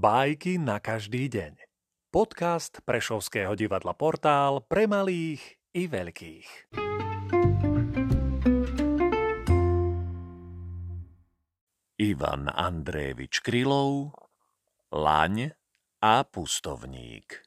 Bajky na každý deň. Podcast Prešovského divadla Portál pre malých i veľkých. Ivan Andrejevič Krylov Laň a pustovník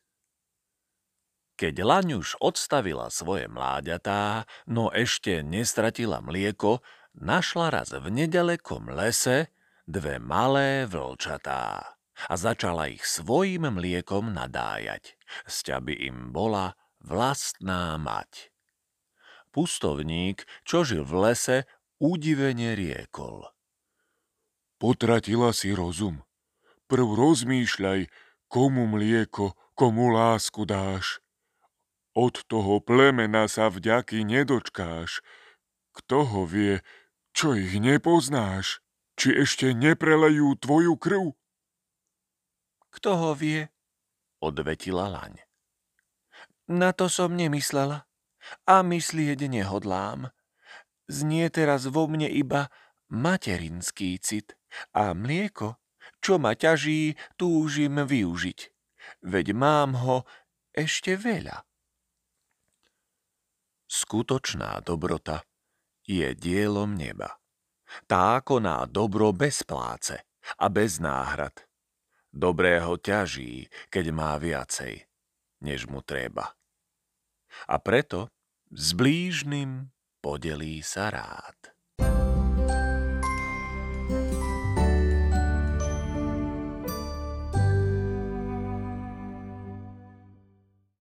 Keď Laň už odstavila svoje mláďatá, no ešte nestratila mlieko, našla raz v nedalekom lese dve malé vlčatá a začala ich svojim mliekom nadájať, by im bola vlastná mať. Pustovník, čo žil v lese, udivene riekol. Potratila si rozum. Prv rozmýšľaj, komu mlieko, komu lásku dáš. Od toho plemena sa vďaky nedočkáš. Kto ho vie, čo ich nepoznáš? Či ešte neprelejú tvoju krv? Kto ho vie? Odvetila laň. Na to som nemyslela a myslieť nehodlám. Znie teraz vo mne iba materinský cit a mlieko, čo ma ťaží, túžim využiť. Veď mám ho ešte veľa. Skutočná dobrota je dielom neba. Tá koná dobro bez pláce a bez náhrad Dobrého ťaží, keď má viacej, než mu treba. A preto s blížnym podelí sa rád.